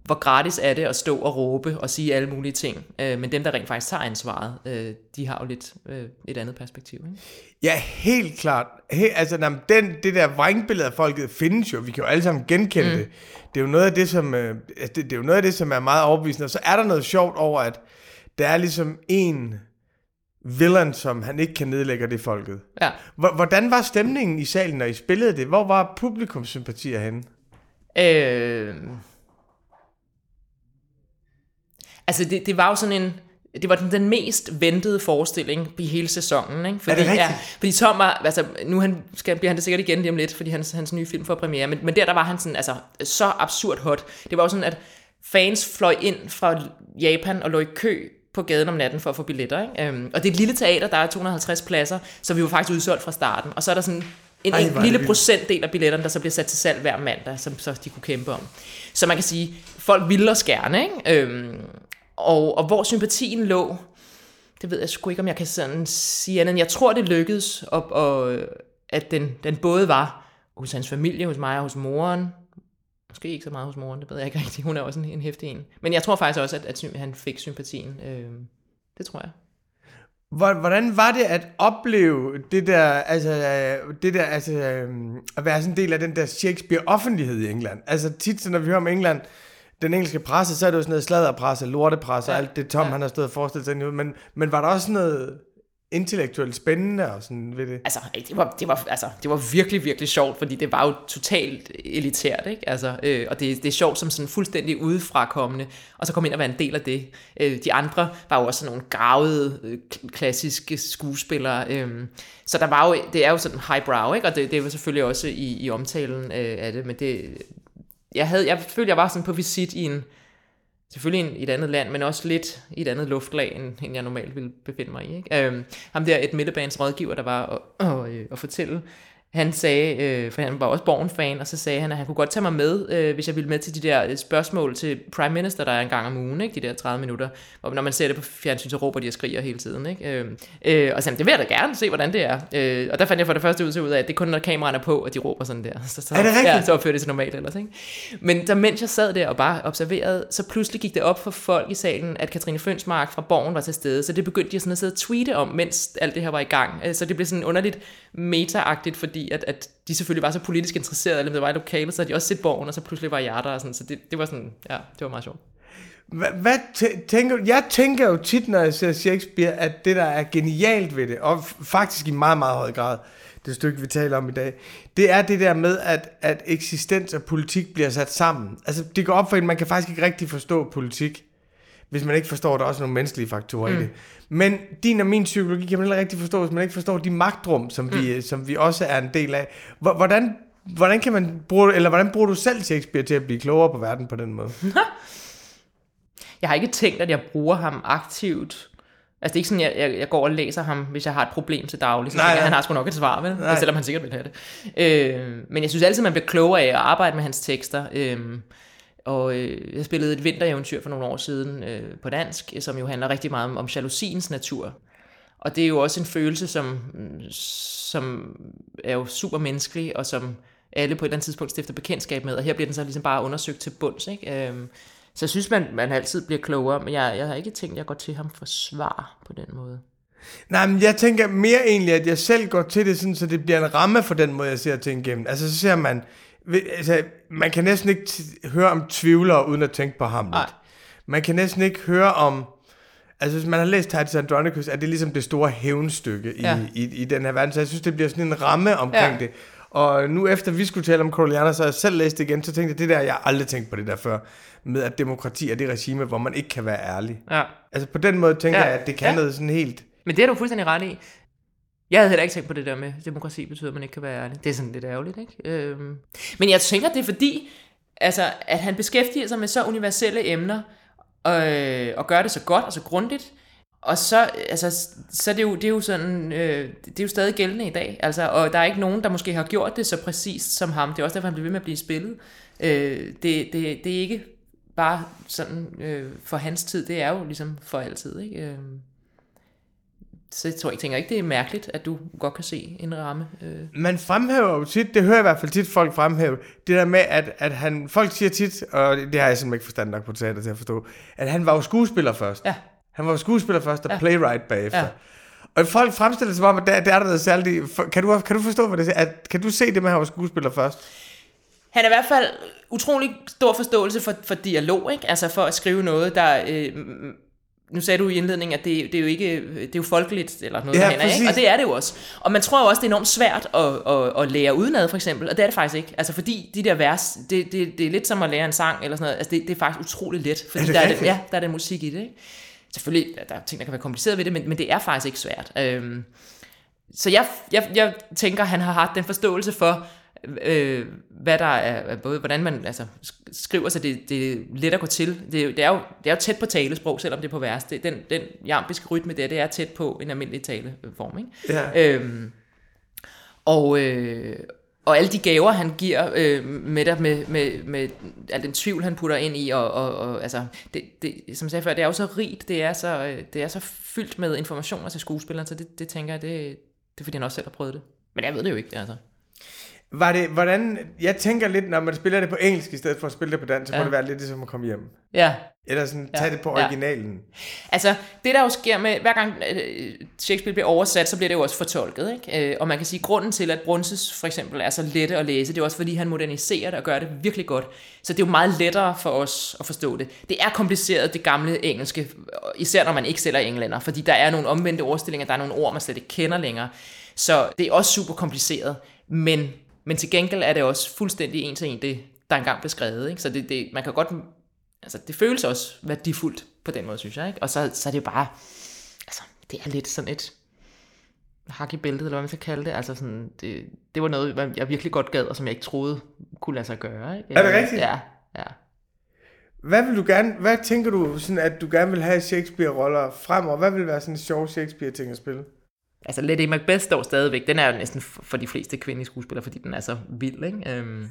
hvor gratis er det at stå og råbe og sige alle mulige ting. Øh, men dem, der rent faktisk tager ansvaret, øh, de har jo lidt øh, et andet perspektiv. Ikke? Ja, helt klart. He, altså, jamen, den, det der vrængbillede af folket findes jo. Vi kan jo alle sammen genkende mm. det. Det er jo noget af det, som, øh, altså, det, det er jo noget af det, som er meget overbevisende. Og så er der noget sjovt over, at der er ligesom en villain, som han ikke kan nedlægge, og det er folket. Ja. Hvor- Hvordan var stemningen i salen, når I spillede det? Hvor var publikumssympatier henne? Øh... Altså, det, det var jo sådan en... Det var den, den mest ventede forestilling i hele sæsonen, ikke? Fordi, det rigtigt? Ja, fordi Tom var, altså, nu han, skal, bliver han det sikkert igen lige om lidt, fordi hans, hans nye film får premiere, men, men der, der var han sådan, altså, så absurd hot. Det var jo sådan, at fans fløj ind fra Japan og lå i kø på gaden om natten for at få billetter, ikke? Øhm, og det er et lille teater, der er 250 pladser, så vi var faktisk udsolgt fra starten. Og så er der sådan en, Ej, en er lille procentdel af billetterne, der så bliver sat til salg hver mandag, som så de kunne kæmpe om. Så man kan sige, folk ville os gerne, ikke? Øhm, og, og hvor sympatien lå, det ved jeg sgu ikke, om jeg kan sådan sige andet. Jeg tror, det lykkedes, og, og, at den, den både var hos hans familie, hos mig og hos moren. Måske ikke så meget hos moren, det ved jeg ikke rigtigt. Hun er også en, en hæftig en. Men jeg tror faktisk også, at, at han fik sympatien. Øh, det tror jeg. Hvordan var det at opleve det der, altså, det der, altså, øh, at være sådan en del af den der Shakespeare-offentlighed i England? Altså tit, når vi hører om England, den engelske presse, så er det jo sådan noget sladderpresse, lortepresse og Ja. alt det Tom, Ja. han har stået og forestillet sig i. Men, men var der også noget intellektuelt spændende og sådan ved det? Altså, det var, det var, altså, det var virkelig, virkelig sjovt, fordi det var jo totalt elitært, ikke? Altså, øh, og det, det er sjovt som sådan fuldstændig udefrakommende, og så komme ind og være en del af det. Øh, de andre var jo også sådan nogle gravede, øh, klassiske skuespillere, øh, så der var jo, det er jo sådan highbrow, ikke? Og det, det var selvfølgelig også i, i omtalen øh, af det, men det, jeg havde, jeg følte, jeg var sådan på visit i en, selvfølgelig en, i et andet land, men også lidt i et andet luftlag, end, end jeg normalt ville befinde mig i. Ikke? Øhm, ham der, et midtbanes rådgiver, der var og, og, øh, og fortælle, han sagde, øh, for han var også Born-fan, og så sagde han, at han kunne godt tage mig med, øh, hvis jeg ville med til de der øh, spørgsmål til Prime Minister, der er en gang om ugen, ikke? de der 30 minutter, hvor når man ser det på fjernsyn, så råber de og skriger hele tiden. Ikke? Øh, øh, og så det vil jeg da gerne se, hvordan det er. Øh, og der fandt jeg for det første ud, ud af, at det er kun, når kameraerne er på, at de råber sådan der. Så, så, er det rigtigt? Ja, så opfører det sig normalt ellers. Ikke? Men da mens jeg sad der og bare observerede, så pludselig gik det op for folk i salen, at Katrine Fønsmark fra Borgen var til stede, så det begyndte de sådan at sidde og tweete om, mens alt det her var i gang. Øh, så det blev sådan underligt meta-agtigt, fordi fordi at, at de selvfølgelig var så politisk interesserede, eller det var i lokalet, så havde de også set borgen, og så pludselig var jeg der, og sådan, så det, det var sådan, ja, det var meget sjovt. Hvad, hvad tænker Jeg tænker jo tit, når jeg ser Shakespeare, at det, der er genialt ved det, og faktisk i meget, meget høj grad, det stykke, vi taler om i dag, det er det der med, at, at eksistens og politik bliver sat sammen. Altså, det går op for en, man kan faktisk ikke rigtig forstå politik, hvis man ikke forstår, der er også nogle menneskelige faktorer mm. i det. Men din og min psykologi kan man heller rigtig forstå, hvis man ikke forstår de magtrum, som, mm. vi, som vi også er en del af. Hvordan, hvordan kan man bruge, eller hvordan bruger du selv Shakespeare til at blive klogere på verden på den måde? jeg har ikke tænkt, at jeg bruger ham aktivt. Altså det er ikke sådan, jeg, jeg, jeg går og læser ham, hvis jeg har et problem til daglig. Så nej, jeg, han har sgu nok et svar, vel? Nej. Selvom han sikkert vil have det. Øh, men jeg synes altid, man bliver klogere af at arbejde med hans tekster. Øh, og øh, jeg spillede et vintereventyr for nogle år siden øh, på dansk, øh, som jo handler rigtig meget om, om jalousiens natur. Og det er jo også en følelse, som, mm, som er jo super menneskelig, og som alle på et eller andet tidspunkt stifter bekendtskab med, og her bliver den så ligesom bare undersøgt til bunds. Ikke? Øhm, så jeg synes, man, man altid bliver klogere, men jeg, jeg har ikke tænkt, at jeg går til ham for svar på den måde. Nej, men jeg tænker mere egentlig, at jeg selv går til det, sådan, så det bliver en ramme for den måde, jeg ser ting igennem. Altså, så ser man, altså, man kan næsten ikke høre om tvivlere, uden at tænke på ham. Man kan næsten ikke høre om, altså hvis man har læst Titus Andronicus, er det ligesom det store hævnstykke i, ja. i, i den her verden, så jeg synes, det bliver sådan en ramme omkring ja. det. Og nu efter vi skulle tale om Corleone, så jeg selv læst det igen, så tænkte jeg, det der, jeg har aldrig tænkt på det der før, med at demokrati er det regime, hvor man ikke kan være ærlig. Ja. Altså på den måde tænker ja. jeg, at det kan ja. noget sådan helt... Men det er du fuldstændig ret i. Jeg havde heller ikke tænkt på det der med, at demokrati betyder, at man ikke kan være ærlig. Det er sådan lidt ærgerligt, ikke? Øhm. Men jeg tænker, det er fordi, altså, at han beskæftiger sig med så universelle emner, øh, og gør det så godt og så grundigt, og så, altså, så det er jo, det er jo sådan, øh, det er jo stadig gældende i dag, altså, og der er ikke nogen, der måske har gjort det så præcist som ham. Det er også derfor, han bliver ved med at blive spillet. Øh, det, det, det er ikke bare sådan øh, for hans tid, det er jo ligesom for altid, ikke? Øh. Så tror, jeg tænker ikke, det er mærkeligt, at du godt kan se en ramme. Øh. Man fremhæver jo tit, det hører jeg i hvert fald tit folk fremhæve, det der med, at, at han, folk siger tit, og det har jeg simpelthen ikke forstand nok på teater til at forstå, at han var jo skuespiller først. Ja. Han var jo skuespiller først, og ja. playwright bagefter. Ja. Og folk fremstiller sig som om, at der, der er noget særligt. Kan du, kan du forstå, hvad det er? At, kan du se det med, at han var skuespiller først? Han er i hvert fald utrolig stor forståelse for, for dialog, ikke? Altså for at skrive noget, der øh, nu sagde du i indledningen, at det, det er jo ikke, det er jo folkeligt, eller noget ja, derhen, ikke? og det er det jo også. Og man tror jo også, det er enormt svært at, at, at lære udenad, for eksempel, og det er det faktisk ikke. Altså fordi de der vers, det, det, det er lidt som at lære en sang, eller sådan noget, altså det, det er faktisk utrolig let, fordi er der, er det, ja, der er den musik i det, ikke? Selvfølgelig, der er ting, der kan være kompliceret ved det, men, men det er faktisk ikke svært. Øhm, så jeg, jeg, jeg tænker, han har haft den forståelse for, øh, hvad der er, både hvordan man altså, skriver sig, det, det er let at gå til. Det, det, er jo, det er jo tæt på talesprog, selvom det er på vers. Det, den, den jambiske rytme der, det er tæt på en almindelig taleform. Ikke? Ja. Øhm, og, øh, og alle de gaver, han giver øh, med, der, med, med, med al den tvivl, han putter ind i, og, og, og altså, det, det, som jeg sagde før, det er jo så rigt, det er så, øh, det er så fyldt med informationer til skuespilleren, så det, det tænker jeg, det, det er fordi han også selv har prøvet det. Men jeg ved det jo ikke, altså. Var det, hvordan, jeg tænker lidt, når man spiller det på engelsk i stedet for at spille det på dansk, så ja. må det være lidt ligesom at komme hjem. Ja. Eller sådan, tage ja. det på originalen. Ja. Altså, det der jo sker med, hver gang øh, Shakespeare bliver oversat, så bliver det jo også fortolket, ikke? Øh, og man kan sige, grunden til, at Brunses for eksempel er så lette at læse, det er også fordi, han moderniserer det og gør det virkelig godt. Så det er jo meget lettere for os at forstå det. Det er kompliceret, det gamle engelske, især når man ikke sælger englænder, fordi der er nogle omvendte ordstillinger, der er nogle ord, man slet ikke kender længere. Så det er også super kompliceret, men men til gengæld er det også fuldstændig en til en det, der engang blev skrevet. Ikke? Så det, det, man kan godt, altså det føles også værdifuldt på den måde, synes jeg. Ikke? Og så, så er det bare, altså det er lidt sådan et hak i bæltet, eller hvad man skal kalde det. Altså sådan, det, det var noget, jeg virkelig godt gad, og som jeg ikke troede kunne lade sig gøre. Ikke? Er det rigtigt? Ja, ja. Hvad vil du gerne, hvad tænker du, sådan, at du gerne vil have Shakespeare-roller fremover? Hvad vil være sådan en sjov Shakespeare-ting at spille? Altså Lady Macbeth står stadigvæk. Den er jo næsten for de fleste kvindelige skuespillere, fordi den er så vild, ikke? Øhm,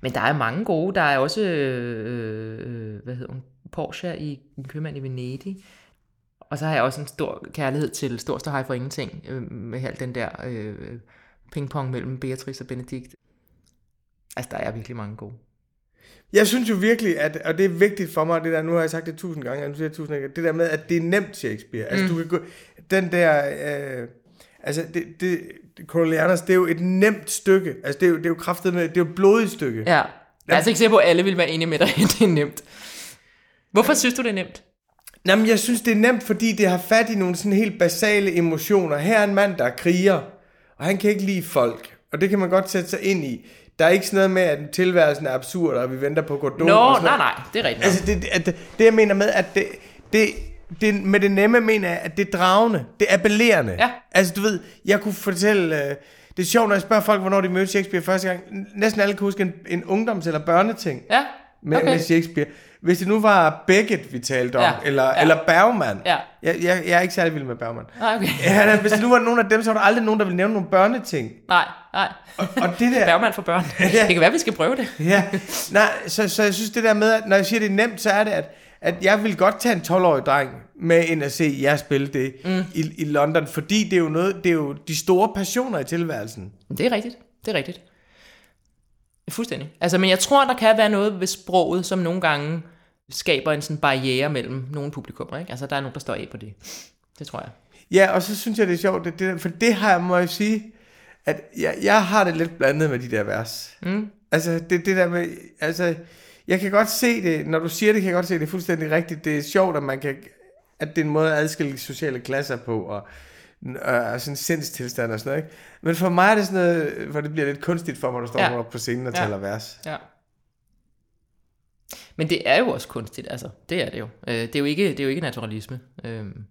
men der er mange gode. Der er også, øh, hvad hedder hun, Porsche i En købmand i Venedig. Og så har jeg også en stor kærlighed til Stor Ståhej for Ingenting, øh, med alt den der øh, pingpong mellem Beatrice og Benedikt. Altså, der er virkelig mange gode. Jeg synes jo virkelig, at, og det er vigtigt for mig, det der, nu har jeg sagt det tusind gange, nu siger jeg tusind gange, det der med, at det er nemt Shakespeare. Altså, mm. du kan gå, den der, øh, altså, det, det, Coriolanus, det er jo et nemt stykke. Altså, det er jo, det er jo kraftet med, det er jo et blodigt stykke. Ja. Jeg er altså ikke sikker på, at alle vil være enige med dig, at det er nemt. Hvorfor synes du, det er nemt? Jamen, jeg synes, det er nemt, fordi det har fat i nogle sådan helt basale emotioner. Her er en mand, der er kriger, og han kan ikke lide folk. Og det kan man godt sætte sig ind i. Der er ikke sådan noget med, at tilværelsen er absurd, og vi venter på Godot. Nå, nej, nej, det er rigtigt. Altså, det, det, det, det jeg mener med, at det, det, det, med det nemme mener jeg, at det er dragende, det er appellerende. Ja. Altså, du ved, jeg kunne fortælle... Øh, det er sjovt, når jeg spørger folk, hvornår de mødte Shakespeare første gang. Næsten alle kan huske en, en ungdoms- eller børneting Ja, med, okay. med Shakespeare. Hvis det nu var Beckett, vi talte om, Ja, eller, ja. eller Bergman. Ja. Jeg, jeg, jeg er ikke særlig vild med Bergman. Nej, okay. Ja, hvis det nu var nogen af dem, så var der aldrig nogen, der ville nævne nogle børneting. Nej, nej. Og, og det der... Bergman for børn. Det kan være, vi skal prøve det. Ja, nej, så, så jeg synes det der med, at når jeg siger, det er nemt, så er det, at, at jeg vil godt tage en 12-årig dreng med ind og se jer spille det mm. i, i London, fordi det er jo noget, det er jo de store passioner i tilværelsen. Det er rigtigt. Det er rigtigt. Fuldstændig. Altså, men jeg tror, der kan være noget ved sproget, som nogle gange skaber en sådan barriere mellem nogle publikummer. Ikke? Altså, der er nogen, der står af på det. Det tror jeg. Ja, og så synes jeg, det er sjovt, det, det, for det har jeg, må jeg sige, at jeg, jeg har det lidt blandet med de der vers. Mm. Altså, det, det der med, altså, jeg kan godt se det, når du siger det, kan jeg godt se, det er fuldstændig rigtigt. Det er sjovt, at man kan, at det er en måde at adskille sociale klasser på, og, og sådan sindstilstand og sådan noget, ikke? Men for mig er det sådan noget, hvor det bliver lidt kunstigt for mig, at du står Ja. op på scenen og Ja. taler vers. Ja. Men det er jo også kunstigt, altså. Det er det jo. Øh, det, er jo ikke, det er jo ikke naturalisme. Øhm.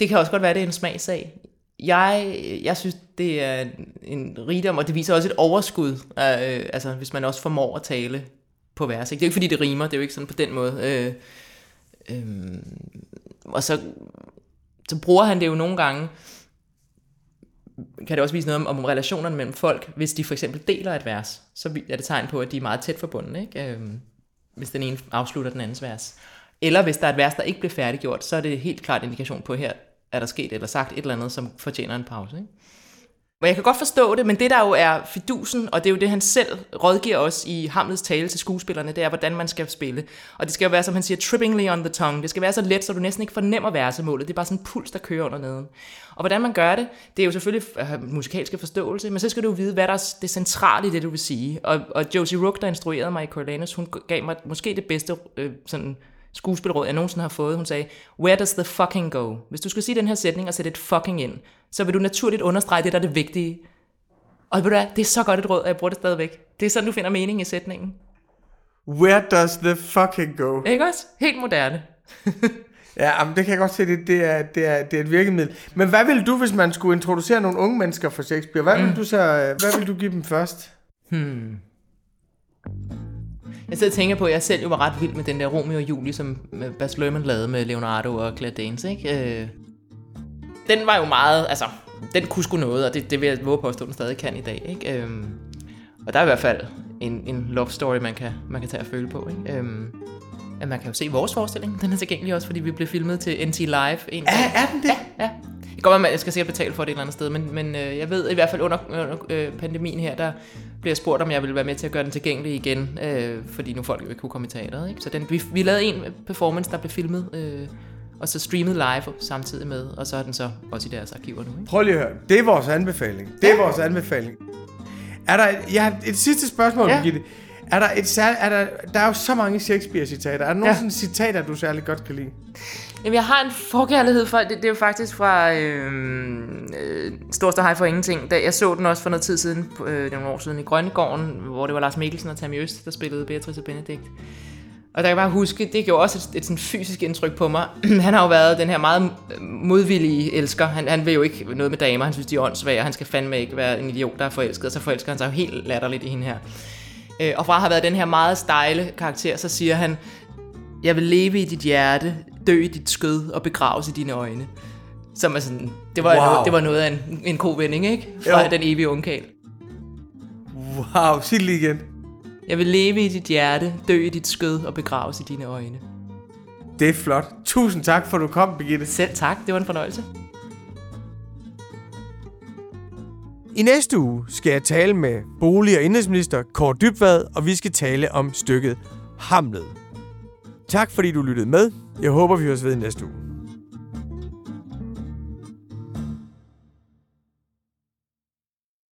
Det kan også godt være, det er en smagssag. Jeg, jeg synes, det er en, en rigdom, og det viser også et overskud, øh, altså hvis man også formår at tale på vers. Ikke? Det er jo ikke, fordi det rimer, det er jo ikke sådan på den måde. Øh, øh, og så, så bruger han det jo nogle gange, kan det også vise noget om, om relationerne mellem folk, hvis de for eksempel deler et vers, så er det tegn på, at de er meget tæt forbundne, ikke? Øhm, hvis den ene afslutter den andens vers. Eller hvis der er et vers, der ikke bliver færdiggjort, så er det helt klart indikation på, at her er der sket eller sagt et eller andet, som fortjener en pause. Ikke? Men jeg kan godt forstå det, men det der jo er fidusen, og det er jo det, han selv rådgiver os i Hamlets tale til skuespillerne, det er, hvordan man skal spille. Og det skal jo være, som han siger, trippingly on the tongue. Det skal være så let, så du næsten ikke fornemmer versemålet. Det er bare sådan en puls, der kører under neden. Og hvordan man gør det, det er jo selvfølgelig at musikalske forståelse, men så skal du jo vide, hvad der er det centrale i det, du vil sige. Og, og Josie Rook, der instruerede mig i Coriolanus, hun gav mig måske det bedste øh, sådan, skuespilråd, jeg nogensinde har fået. Hun sagde, where does the fucking go? Hvis du skal sige den her sætning og sætte et fucking ind, så vil du naturligt understrege det, der er det vigtige. Og ved du hvad, det er så godt et råd, at jeg bruger det stadigvæk. Det er sådan, du finder mening i sætningen. Where does the fucking go? Ikke også? Helt moderne. Ja, men det kan jeg godt se, det, det, er, det, er, det er et virkemiddel. Men hvad vil du, hvis man skulle introducere nogle unge mennesker for Shakespeare? Hvad vil du så, øh, hvad vil du give dem først? Jeg sidder og tænker på, at jeg selv jo var ret vild med den der Romeo og Julie, som øh, Bas Lerman lavede med Leonardo og Claire Danes, ikke? Øh, den var jo meget, altså, den kunne sgu noget, og det, det vil jeg våge påstå, at den stadig kan i dag, ikke? Øhm, og der er i hvert fald en, en love story, man kan, man kan tage og føle på, ikke? Øhm, at man kan jo se vores forestilling, den er tilgængelig også, fordi vi blev filmet til NT Live. En Er, er den det? Ja. Det går med, at jeg skal sikkert betale for det et eller andet sted, men, men øh, jeg ved i hvert fald under, under øh, pandemien her, der bliver jeg spurgt, om jeg vil være med til at gøre den tilgængelig igen, øh, fordi nu folk jo ikke kunne komme i teateret. Ikke? Så den, vi, vi lavede en performance, der blev filmet, øh, og så streamet live samtidig med, og så er den så også i deres arkiver nu. Ikke? Prøv lige at høre. Det er vores anbefaling. Det er vores anbefaling. Er der, et- jeg har et sidste spørgsmål, Ja. ja. Birgitte. Er der, et særligt, er der, der er jo så mange Shakespeare-citater. Er der nogle Ja. sådan citater, du særlig godt kan lide? Jamen, jeg har en forkærlighed for, det, det er jo faktisk fra øh, øh, Storstad Hej for Ingenting. Da jeg så den også for noget tid siden, på, øh, det var nogle år siden, i Grønnegården, hvor det var Lars Mikkelsen og Tammy Øst, der spillede Beatrice og Benedikt. Og der kan jeg bare huske, det gjorde også et, et sådan fysisk indtryk på mig. han har jo været den her meget modvillige elsker. Han, han vil jo ikke noget med damer, han synes, de er åndssvage, og han skal fandme ikke være en idiot, der er forelsket, og så forelsker han sig jo helt latterligt i hende her. Øh, og fra at have været den her meget stejle karakter, så siger han, jeg vil leve i dit hjerte, dø i dit skød og begraves i dine øjne. Som er sådan, det var, Wow. noget, det var noget af en, en god vending, ikke? Fra Jo. den evige ungkald. Wow, sig lige igen. Jeg vil leve i dit hjerte, dø i dit skød og begraves i dine øjne. Det er flot. Tusind tak for, at du kom, Birgitte. Selv tak, det var en fornøjelse. I næste uge skal jeg tale med bolig- og indrigsminister Kåre Dybvad, og vi skal tale om stykket Hamlet. Tak fordi du lyttede med. Jeg håber, vi høres ved i næste uge.